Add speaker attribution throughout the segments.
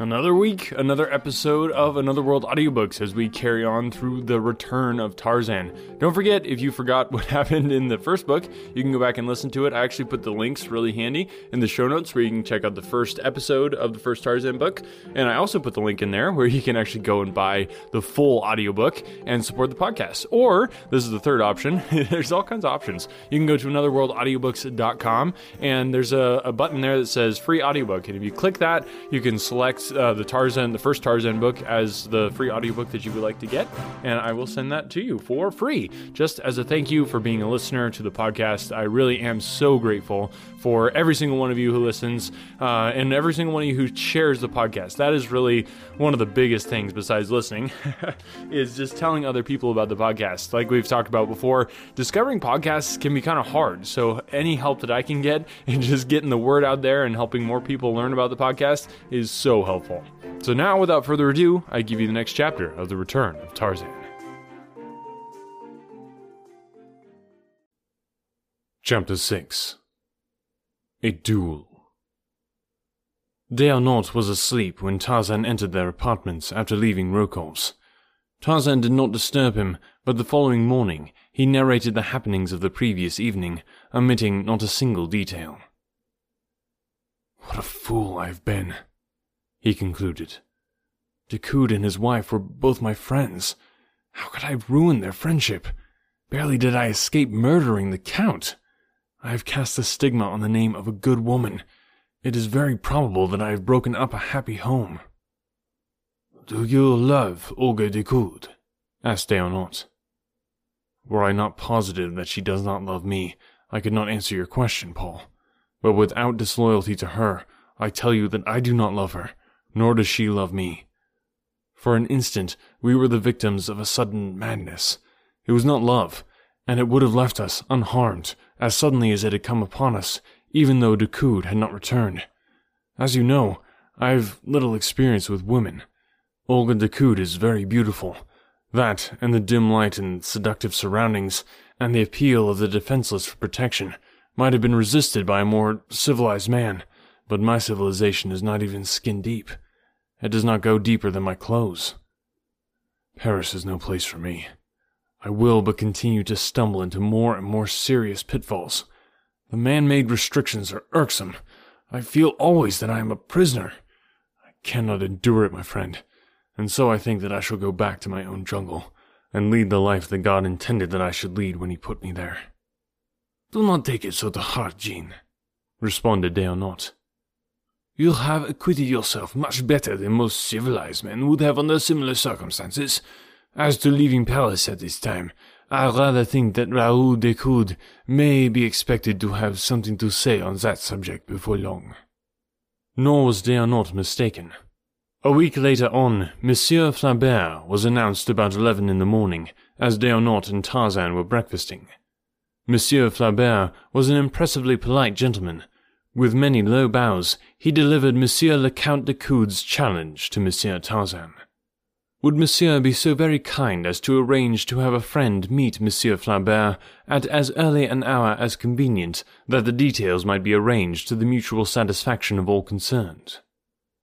Speaker 1: Another week, another episode of Another World audiobooks as we carry on through the return of Tarzan. Don't forget, if you forgot what happened in the first book, you can go back and listen to it. I actually put the links really handy in the show notes where you can check out the first episode of the first Tarzan book. And I also put the link in there where you can actually go and buy the full audiobook and support the podcast. Or, this is the third option, there's all kinds of options. You can go to anotherworldaudiobooks.com and there's a, a button there that says free audiobook. And if you click that, you can select uh, the Tarzan, the first Tarzan book, as the free audiobook that you would like to get, and I will send that to you for free, just as a thank you for being a listener to the podcast. I really am so grateful for every single one of you who listens uh, and every single one of you who shares the podcast. That is really one of the biggest things besides listening, is just telling other people about the podcast. Like we've talked about before, discovering podcasts can be kind of hard. So any help that I can get in just getting the word out there and helping more people learn about the podcast is so helpful. So now, without further ado, I give you the next chapter of The Return of Tarzan. Chapter 6 A Duel D'Arnot was asleep when Tarzan entered their apartments after leaving Rokoff's. Tarzan did not disturb him, but the following morning he narrated the happenings of the previous evening, omitting not a single detail. What a fool I have been, he concluded. De Coude and his wife were both my friends. How could I have ruined their friendship? Barely did I escape murdering the Count. I have cast a stigma on the name of a good woman. It is very probable that I have broken up a happy home. Do you love Olga de Coude? asked D'Arnot. Were I not positive that she does not love me, I could not answer your question, Paul. But without disloyalty to her, I tell you that I do not love her, nor does she love me. For an instant, we were the victims of a sudden madness. It was not love, and it would have left us unharmed as suddenly as it had come upon us, even though de Coude had not returned. As you know, I have little experience with women. Olga de Coude is very beautiful. That, and the dim light and seductive surroundings, and the appeal of the defenseless for protection, might have been resisted by a more civilized man, but my civilization is not even skin deep. It does not go deeper than my clothes. Paris is no place for me. I will but continue to stumble into more and more serious pitfalls. The man made restrictions are irksome. I feel always that I am a prisoner. I cannot endure it, my friend, and so I think that I shall go back to my own jungle and lead the life that God intended that I should lead when He put me there. Do not take it so to heart, Jean, responded D'Arnot. You have acquitted yourself much better than most civilized men would have under similar circumstances. As to leaving Paris at this time, I rather think that Raoul de Coude may be expected to have something to say on that subject before long. Nor was D'Arnot mistaken. A week later on, Monsieur Flaubert was announced about eleven in the morning, as D'Arnot and Tarzan were breakfasting. Monsieur Flaubert was an impressively polite gentleman. With many low bows, he delivered Monsieur le Count de Coude's challenge to Monsieur Tarzan. Would Monsieur be so very kind as to arrange to have a friend meet Monsieur Flaubert at as early an hour as convenient, that the details might be arranged to the mutual satisfaction of all concerned?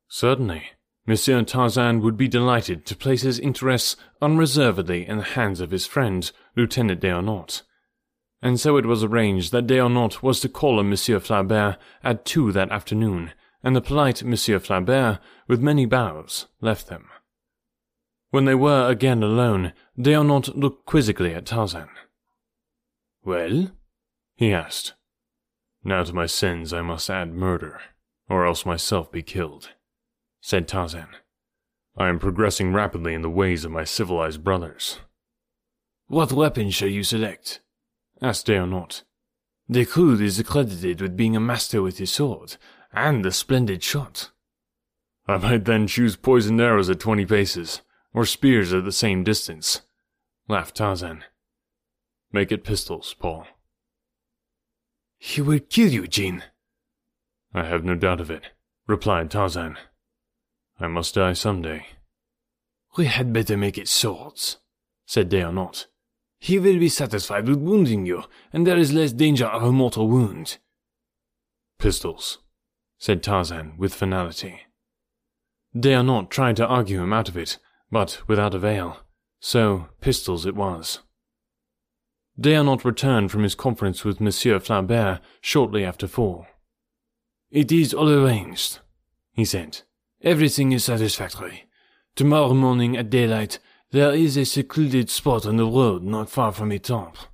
Speaker 1: Certainly. Monsieur Tarzan would be delighted to place his interests unreservedly in the hands of his friend, Lieutenant D'Arnot. And so it was arranged that D'Arnot was to call on Monsieur Flaubert at two that afternoon, and the polite Monsieur Flaubert, with many bows, left them. When they were again alone, D'Arnot looked quizzically at Tarzan. Well? he asked. Now to my sins I must add murder, or else myself be killed, said Tarzan. I am progressing rapidly in the ways of my civilized brothers. What weapon shall you select? Asked D'Arnot. Decoud is accredited with being a master with his sword, and a splendid shot. I might then choose poisoned arrows at twenty paces, or spears at the same distance, laughed Tarzan. Make it pistols, Paul. He will kill you, Jean. I have no doubt of it, replied Tarzan. I must die some day. We had better make it swords, said D'Arnot. He will be satisfied with wounding you, and there is less danger of a mortal wound. Pistols, said Tarzan with finality. D'Arnot tried to argue him out of it, but without avail. So, pistols it was. D'Arnot returned from his conference with Monsieur Flaubert shortly after four.
Speaker 2: It is all arranged, he said. Everything is satisfactory. Tomorrow morning at daylight, there is a secluded spot on the road not far from Etampes.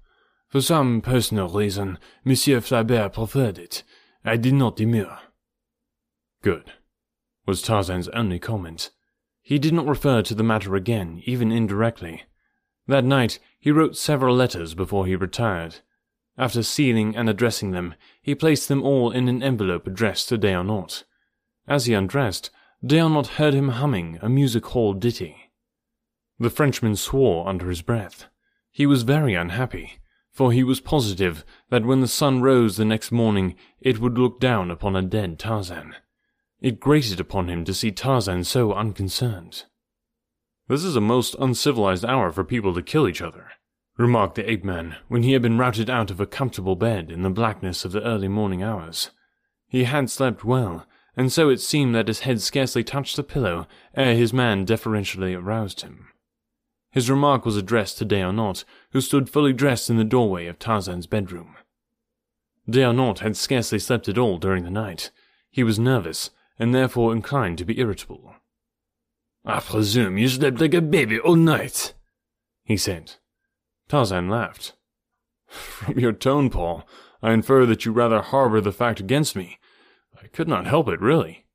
Speaker 2: For some personal reason, Monsieur Flaubert preferred it. I did not demur.
Speaker 1: Good, was Tarzan's only comment. He did not refer to the matter again, even indirectly. That night, he wrote several letters before he retired. After sealing and addressing them, he placed them all in an envelope addressed to D'Arnot. As he undressed, D'Arnot heard him humming a music hall ditty. The Frenchman swore under his breath. He was very unhappy, for he was positive that when the sun rose the next morning it would look down upon a dead Tarzan. It grated upon him to see Tarzan so unconcerned. This is a most uncivilized hour for people to kill each other, remarked the ape man when he had been routed out of a comfortable bed in the blackness of the early morning hours. He had slept well, and so it seemed that his head scarcely touched the pillow ere his man deferentially aroused him. His remark was addressed to D'Arnot, who stood fully dressed in the doorway of Tarzan's bedroom. D'Arnot had scarcely slept at all during the night. He was nervous, and therefore inclined to be irritable.
Speaker 2: I presume you slept like a baby all night, he said.
Speaker 1: Tarzan laughed. From your tone, Paul, I infer that you rather harbor the fact against me. I could not help it, really.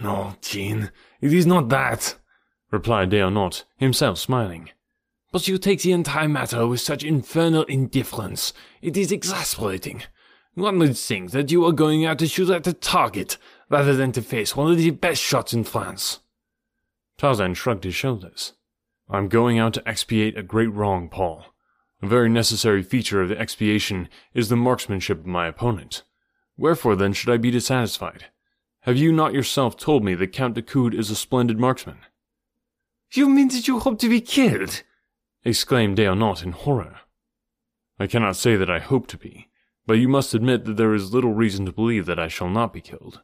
Speaker 2: No, Jean, it is not that, replied D'Arnot, himself smiling. But you take the entire matter with such infernal indifference. It is exasperating. One would think that you were going out to shoot at a target, rather than to face one of the best shots in France.
Speaker 1: Tarzan shrugged his shoulders. I'm going out to expiate a great wrong, Paul. A very necessary feature of the expiation is the marksmanship of my opponent. Wherefore then should I be dissatisfied? Have you not yourself told me that Count de Decoud is a splendid marksman?
Speaker 2: You mean that you hope to be killed?
Speaker 1: exclaimed D'Arnot in horror. I cannot say that I hope to be, but you must admit that there is little reason to believe that I shall not be killed.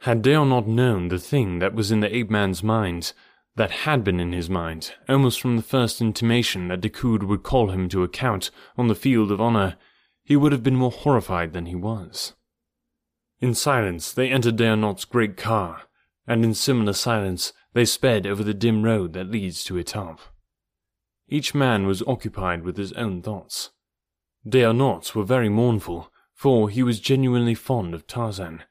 Speaker 1: Had D'Arnot known the thing that was in the ape man's mind, that had been in his mind, almost from the first intimation that de Coude would call him to account on the field of honor, he would have been more horrified than he was. In silence they entered D'Arnot's great car, and in similar silence they sped over the dim road that leads to Etampes. Each man was occupied with his own thoughts. D'Arnot's were very mournful, for he was genuinely fond of Tarzan,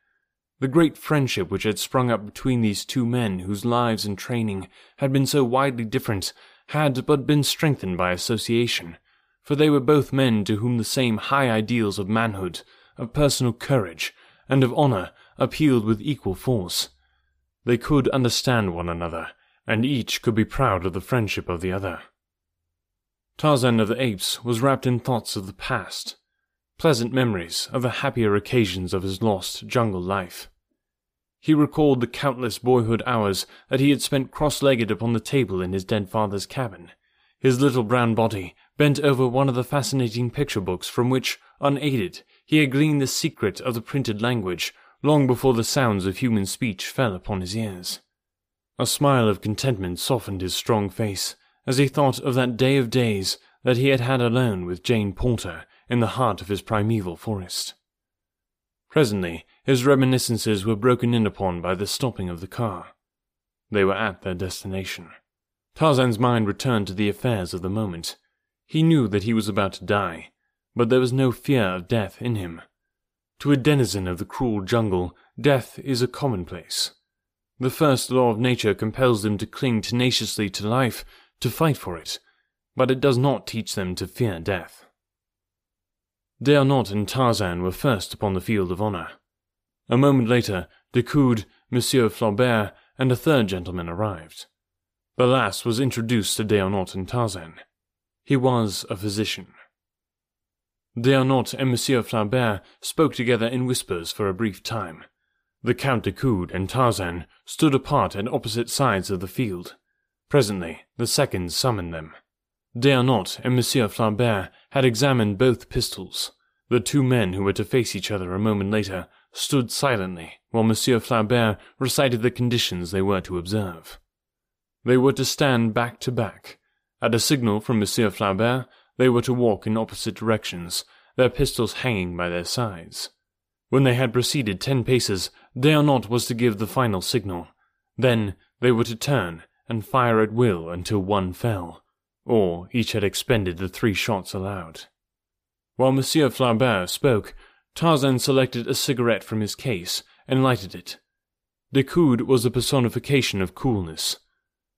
Speaker 1: the great friendship which had sprung up between these two men whose lives and training had been so widely different had but been strengthened by association, for they were both men to whom the same high ideals of manhood, of personal courage, and of honor appealed with equal force. They could understand one another, and each could be proud of the friendship of the other. Tarzan of the Apes was wrapped in thoughts of the past, pleasant memories of the happier occasions of his lost jungle life. He recalled the countless boyhood hours that he had spent cross-legged upon the table in his dead father's cabin, his little brown body bent over one of the fascinating picture books from which, unaided, he had gleaned the secret of the printed language long before the sounds of human speech fell upon his ears. A smile of contentment softened his strong face as he thought of that day of days that he had had alone with Jane Porter in the heart of his primeval forest. Presently, his reminiscences were broken in upon by the stopping of the car. They were at their destination. Tarzan's mind returned to the affairs of the moment. He knew that he was about to die, but there was no fear of death in him. To a denizen of the cruel jungle, death is a commonplace. The first law of nature compels them to cling tenaciously to life, to fight for it, but it does not teach them to fear death. D'Arnot and Tarzan were first upon the field of honor. A moment later, de Coude, Monsieur Flaubert, and a third gentleman arrived. Last was introduced to D'Arnot and Tarzan. He was a physician. D'Arnot and Monsieur Flaubert spoke together in whispers for a brief time. The Count de Coude and Tarzan stood apart at opposite sides of the field. Presently, the seconds summoned them. D'Arnot and Monsieur Flaubert had examined both pistols. The two men who were to face each other a moment later stood silently while Monsieur Flaubert recited the conditions they were to observe. They were to stand back to back. At a signal from Monsieur Flaubert, they were to walk in opposite directions, their pistols hanging by their sides. When they had proceeded ten paces, D'Arnot was to give the final signal. Then they were to turn and fire at will until one fell, or each had expended the three shots allowed. While Monsieur Flaubert spoke, Tarzan selected a cigarette from his case and lighted it. De Coude was a personification of coolness.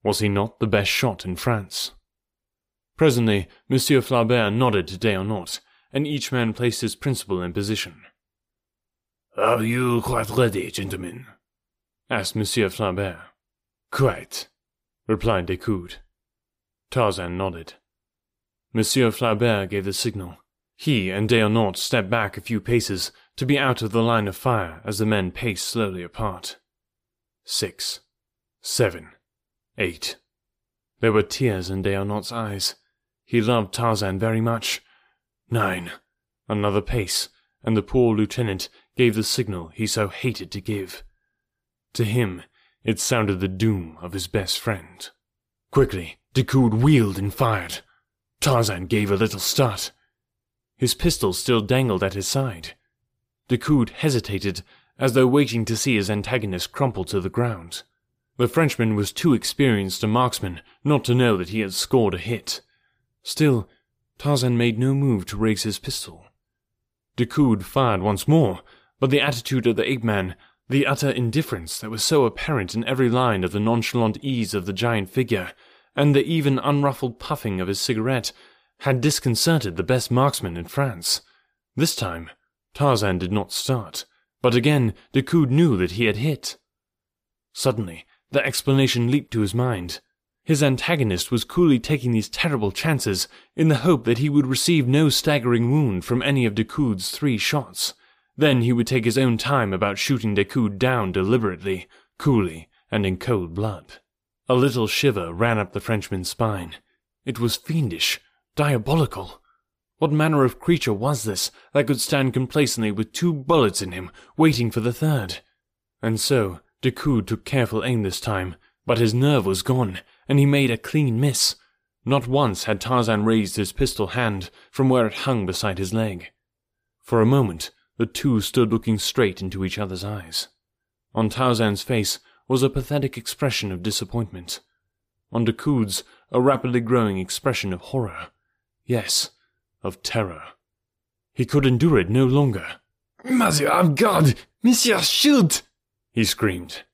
Speaker 1: Was he not the best shot in France? Presently, Monsieur Flaubert nodded to D'Arnot, and each man placed his principal in position.
Speaker 2: Are you quite ready, gentlemen?
Speaker 1: asked Monsieur Flaubert.
Speaker 2: Quite, replied de Coude.
Speaker 1: Tarzan nodded. Monsieur Flaubert gave the signal. He and D'Arnot stepped back a few paces to be out of the line of fire as the men paced slowly apart. Six, seven, eight. There were tears in D'Arnot's eyes. He loved Tarzan very much. Nine. Another pace, and the poor lieutenant gave the signal he so hated to give. To him, it sounded the doom of his best friend. Quickly, de Coude wheeled and fired. Tarzan gave a little start. His pistol still dangled at his side. De Coude hesitated, as though waiting to see his antagonist crumple to the ground. The Frenchman was too experienced a marksman not to know that he had scored a hit. Still, Tarzan made no move to raise his pistol. De Coude fired once more, but the attitude of the ape man, the utter indifference that was so apparent in every line of the nonchalant ease of the giant figure, and the even unruffled puffing of his cigarette had disconcerted the best marksman in France. This time, Tarzan did not start, but again de Coude knew that he had hit. Suddenly, the explanation leaped to his mind. His antagonist was coolly taking these terrible chances in the hope that he would receive no staggering wound from any of de Coude's three shots. Then he would take his own time about shooting de Coude down deliberately, coolly, and in cold blood. A little shiver ran up the Frenchman's spine. It was fiendish, Diabolical! What manner of creature was this that could stand complacently with two bullets in him, waiting for the third? And so, de Coude took careful aim this time, but his nerve was gone, and he made a clean miss. Not once had Tarzan raised his pistol hand from where it hung beside his leg. For a moment, the two stood looking straight into each other's eyes. On Tarzan's face was a pathetic expression of disappointment. On de Coude's, a rapidly growing expression of horror. Yes, of terror. He could endure it no longer.
Speaker 2: Mother of God! Monsieur, shoot!
Speaker 1: he screamed.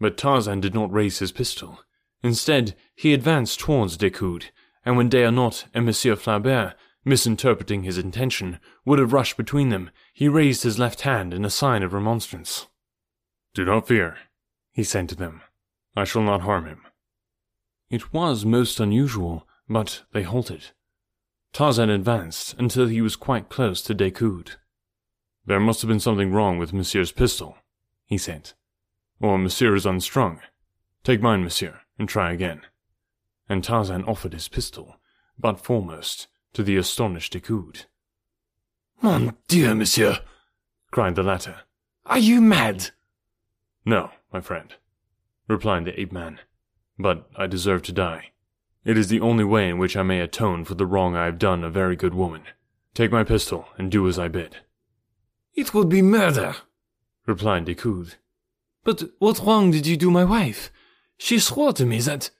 Speaker 1: But Tarzan did not raise his pistol. Instead, he advanced towards de Coude, and when D'Arnot and Monsieur Flaubert, misinterpreting his intention, would have rushed between them, he raised his left hand in a sign of remonstrance. Do not fear, he said to them. I shall not harm him. It was most unusual, but they halted. Tarzan advanced until he was quite close to de Coude. There must have been something wrong with Monsieur's pistol, he said. Or Monsieur is unstrung. Take mine, Monsieur, and try again. And Tarzan offered his pistol, butt foremost, to the astonished de Coude.
Speaker 2: Mon Dieu, Monsieur!
Speaker 1: cried the latter.
Speaker 2: Are you mad?
Speaker 1: No, my friend, replied the ape man, but I deserve to die. It is the only way in which I may atone for the wrong I have done a very good woman. Take my pistol and do as I bid.
Speaker 2: It would be murder,
Speaker 1: replied de Coude.
Speaker 2: But what wrong did you do my wife? She swore to me that.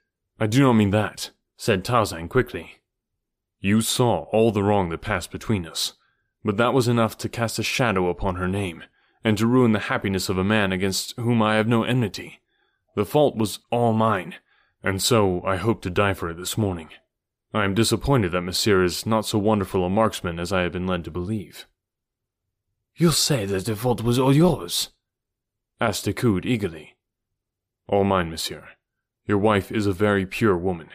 Speaker 1: I do not mean that, said Tarzan quickly. You saw all the wrong that passed between us, but that was enough to cast a shadow upon her name, and to ruin the happiness of a man against whom I have no enmity. The fault was all mine, and so I hope to die for it this morning. I am disappointed that Monsieur is not so wonderful a marksman as I have been led to believe.
Speaker 2: You say that the fault was all yours?
Speaker 1: asked de Coude eagerly. All mine, Monsieur. Your wife is a very pure woman.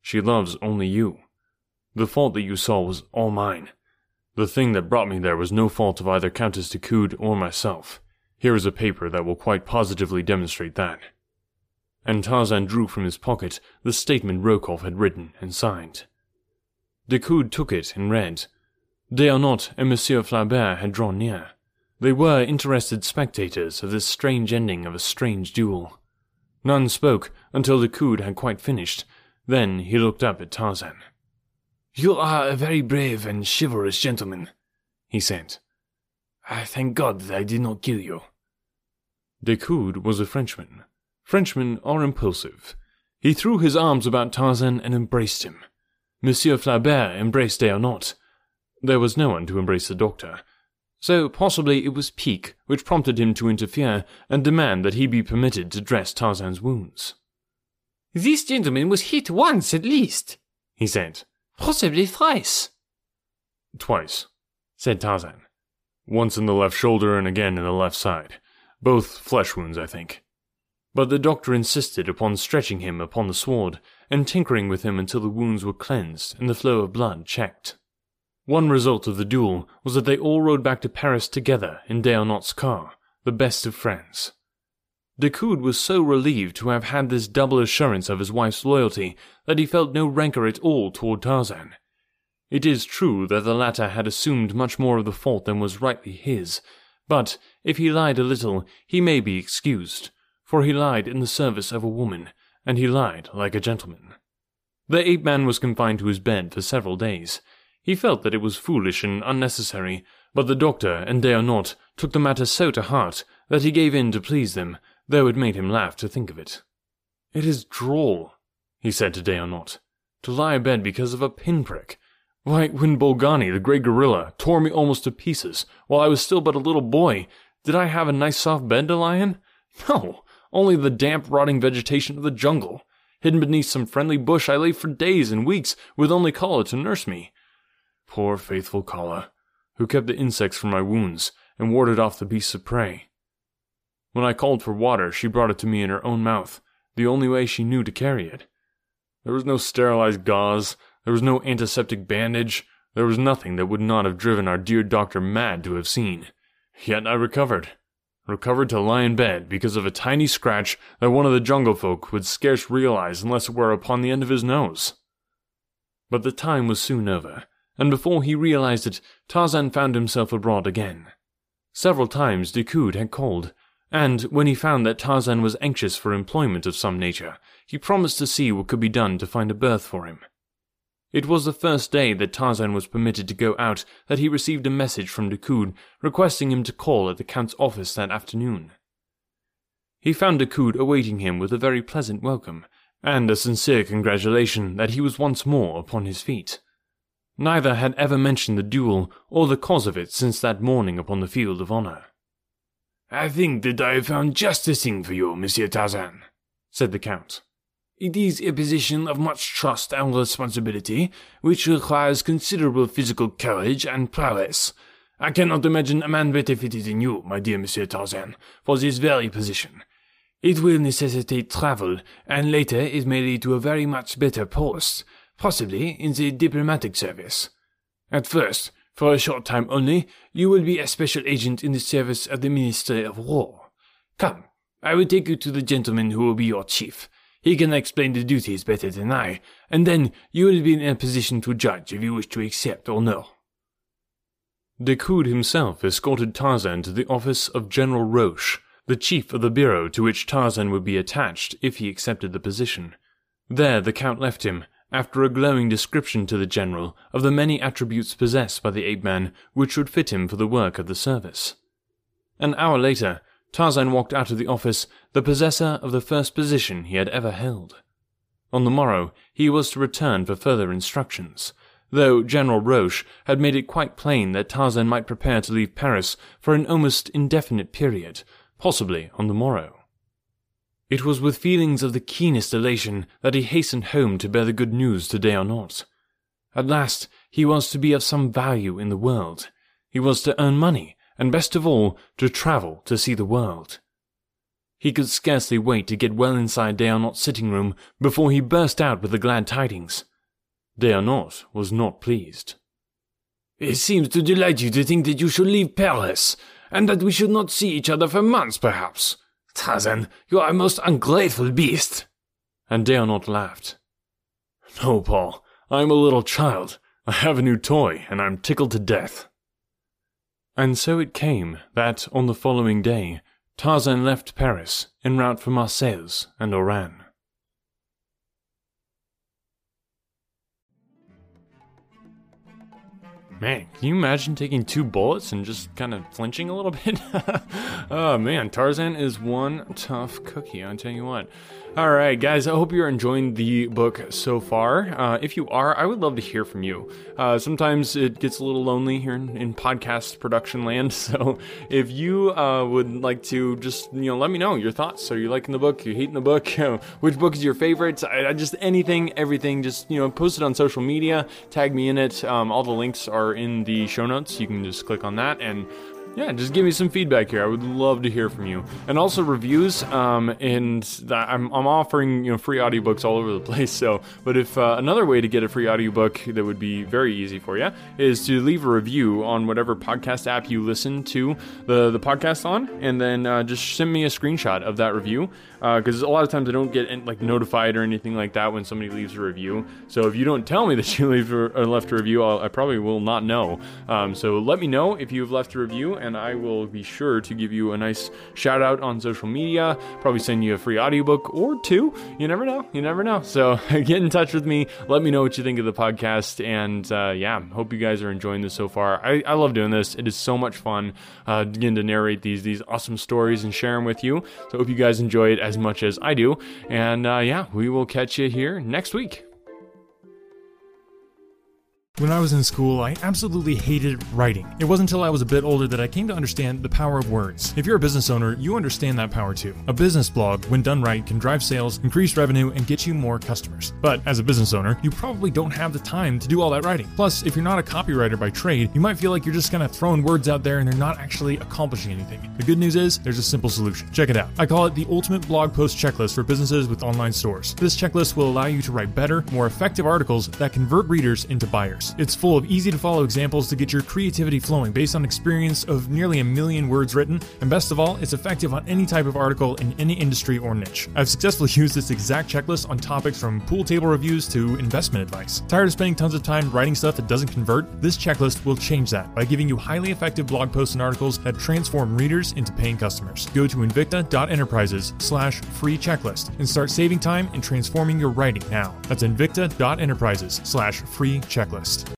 Speaker 1: She loves only you. The fault that you saw was all mine. The thing that brought me there was no fault of either Countess de Coude or myself. Here is a paper that will quite positively demonstrate that and Tarzan drew from his pocket the statement Rokoff had written and signed. De Coude took it and read. D'Arnot and Monsieur Flaubert had drawn near. They were interested spectators of this strange ending of a strange duel. None spoke until de Coude had quite finished. Then he looked up at Tarzan.
Speaker 2: You are a very brave and chivalrous gentleman, he said. I thank God that I did not kill you.
Speaker 1: De Coude was a Frenchman. Frenchmen are impulsive. He threw his arms about Tarzan and embraced him. Monsieur Flaubert embraced D'Arnot. There was no one to embrace the doctor. So possibly it was pique which prompted him to interfere and demand that he be permitted to dress Tarzan's wounds.
Speaker 3: This gentleman was hit once at least,
Speaker 1: he said.
Speaker 3: Possibly thrice.
Speaker 1: Twice, said Tarzan. Once in the left shoulder and again in the left side. Both flesh wounds, I think. But the doctor insisted upon stretching him upon the sward and tinkering with him until the wounds were cleansed and the flow of blood checked. One result of the duel was that they all rode back to Paris together in D'Arnot's car, the best of friends. De Coude was so relieved to have had this double assurance of his wife's loyalty that he felt no rancor at all toward Tarzan. It is true that the latter had assumed much more of the fault than was rightly his, but if he lied a little, he may be excused, for he lied in the service of a woman, and he lied like a gentleman. The ape man was confined to his bed for several days. He felt that it was foolish and unnecessary, but the doctor and D'Arnot took the matter so to heart that he gave in to please them, though it made him laugh to think of it. It is droll, he said to D'Arnot, to lie abed because of a pinprick. Why, when Bolgani, the great gorilla, tore me almost to pieces while I was still but a little boy, did I have a nice soft bed to lie in? No, only the damp, rotting vegetation of the jungle. Hidden beneath some friendly bush, I lay for days and weeks with only Kala to nurse me. Poor faithful Kala, who kept the insects from my wounds and warded off the beasts of prey. When I called for water, she brought it to me in her own mouth, the only way she knew to carry it. There was no sterilized gauze, there was no antiseptic bandage, there was nothing that would not have driven our dear doctor mad to have seen. Yet I recovered recovered to lie in bed because of a tiny scratch that one of the jungle folk would scarce realize unless it were upon the end of his nose. But the time was soon over, and before he realized it, Tarzan found himself abroad again. Several times de Coude had called, and when he found that Tarzan was anxious for employment of some nature, he promised to see what could be done to find a berth for him. It was the first day that Tarzan was permitted to go out that he received a message from de Coude requesting him to call at the Count's office that afternoon. He found de Coude awaiting him with a very pleasant welcome, and a sincere congratulation that he was once more upon his feet. Neither had ever mentioned the duel or the cause of it since that morning upon the field of honor.
Speaker 2: I think that I have found just the thing for you, Monsieur Tarzan, said the Count. It is a position of much trust and responsibility, which requires considerable physical courage and prowess. I cannot imagine a man better fitted than you, my dear Monsieur Tarzan, for this very position. It will necessitate travel, and later it may lead to a very much better post, possibly in the diplomatic service. At first, for a short time only, you will be a special agent in the service of the Ministry of War. Come, I will take you to the gentleman who will be your chief. He can explain the duties better than I, and then you will be in a position to judge if you wish to accept or no.
Speaker 1: De Coude himself escorted Tarzan to the office of General Roche, the chief of the bureau to which Tarzan would be attached if he accepted the position. There the Count left him, after a glowing description to the general of the many attributes possessed by the ape man which would fit him for the work of the service. An hour later, Tarzan walked out of the office the possessor of the first position he had ever held. On the morrow, he was to return for further instructions, though General Roche had made it quite plain that Tarzan might prepare to leave Paris for an almost indefinite period, possibly on the morrow. It was with feelings of the keenest elation that he hastened home to bear the good news to D'Arnot. At last, he was to be of some value in the world. He was to earn money, and best of all, to travel to see the world. He could scarcely wait to get well inside D'Arnot's sitting room before he burst out with the glad tidings. D'Arnot was not pleased.
Speaker 2: It seems to delight you to think that you should leave Paris, and that we should not see each other for months, perhaps. Tarzan, you are a most ungrateful beast.
Speaker 1: And D'Arnot laughed. No, Paul, I am a little child. I have a new toy, and I'm tickled to death. And so it came that on the following day, Tarzan left Paris en route for Marseilles and Oran. Man, can you imagine taking two bullets and just kind of flinching a little bit? oh man, Tarzan is one tough cookie, I'll tell you what. All right, guys, I hope you're enjoying the book so far. Uh, if you are, I would love to hear from you. Uh, sometimes it gets a little lonely here in, in podcast production land, so if you uh, would like to just, you know, let me know your thoughts. Are you liking the book? Are you hating the book? Which book is your favorite? I, I, just anything, everything, just, you know, post it on social media, tag me in it. Um, all the links are in the show notes. You can just click on that and yeah, just give me some feedback here. I would love to hear from you, and also reviews. Um, and I'm, I'm offering you know free audiobooks all over the place. So, but if uh, another way to get a free audiobook that would be very easy for you is to leave a review on whatever podcast app you listen to the the podcast on, and then uh, just send me a screenshot of that review because uh, a lot of times I don't get like notified or anything like that when somebody leaves a review. So if you don't tell me that you leave or left a review, I'll, i probably will not know. Um, so let me know if you've left a review and I will be sure to give you a nice shout out on social media. Probably send you a free audiobook or two. You never know. You never know. So get in touch with me. Let me know what you think of the podcast. And uh, yeah, hope you guys are enjoying this so far. I, I love doing this. It is so much fun uh, to narrate these these awesome stories and share them with you. So hope you guys enjoy it as much as I do. And uh, yeah, we will catch you here next week.
Speaker 4: When I was in school, I absolutely hated writing. It wasn't until I was a bit older that I came to understand the power of words. If you're a business owner, you understand that power too. A business blog, when done right, can drive sales, increase revenue, and get you more customers. But as a business owner, you probably don't have the time to do all that writing. Plus, if you're not a copywriter by trade, you might feel like you're just kind of throwing words out there and they're not actually accomplishing anything. The good news is, there's a simple solution. Check it out. I call it the ultimate blog post checklist for businesses with online stores. This checklist will allow you to write better, more effective articles that convert readers into buyers. It's full of easy to follow examples to get your creativity flowing based on experience of nearly a million words written, and best of all, it's effective on any type of article in any industry or niche. I've successfully used this exact checklist on topics from pool table reviews to investment advice. Tired of spending tons of time writing stuff that doesn't convert? This checklist will change that by giving you highly effective blog posts and articles that transform readers into paying customers. Go to invicta.enterprises slash free checklist and start saving time and transforming your writing now. That's invicta.enterprises slash free checklist.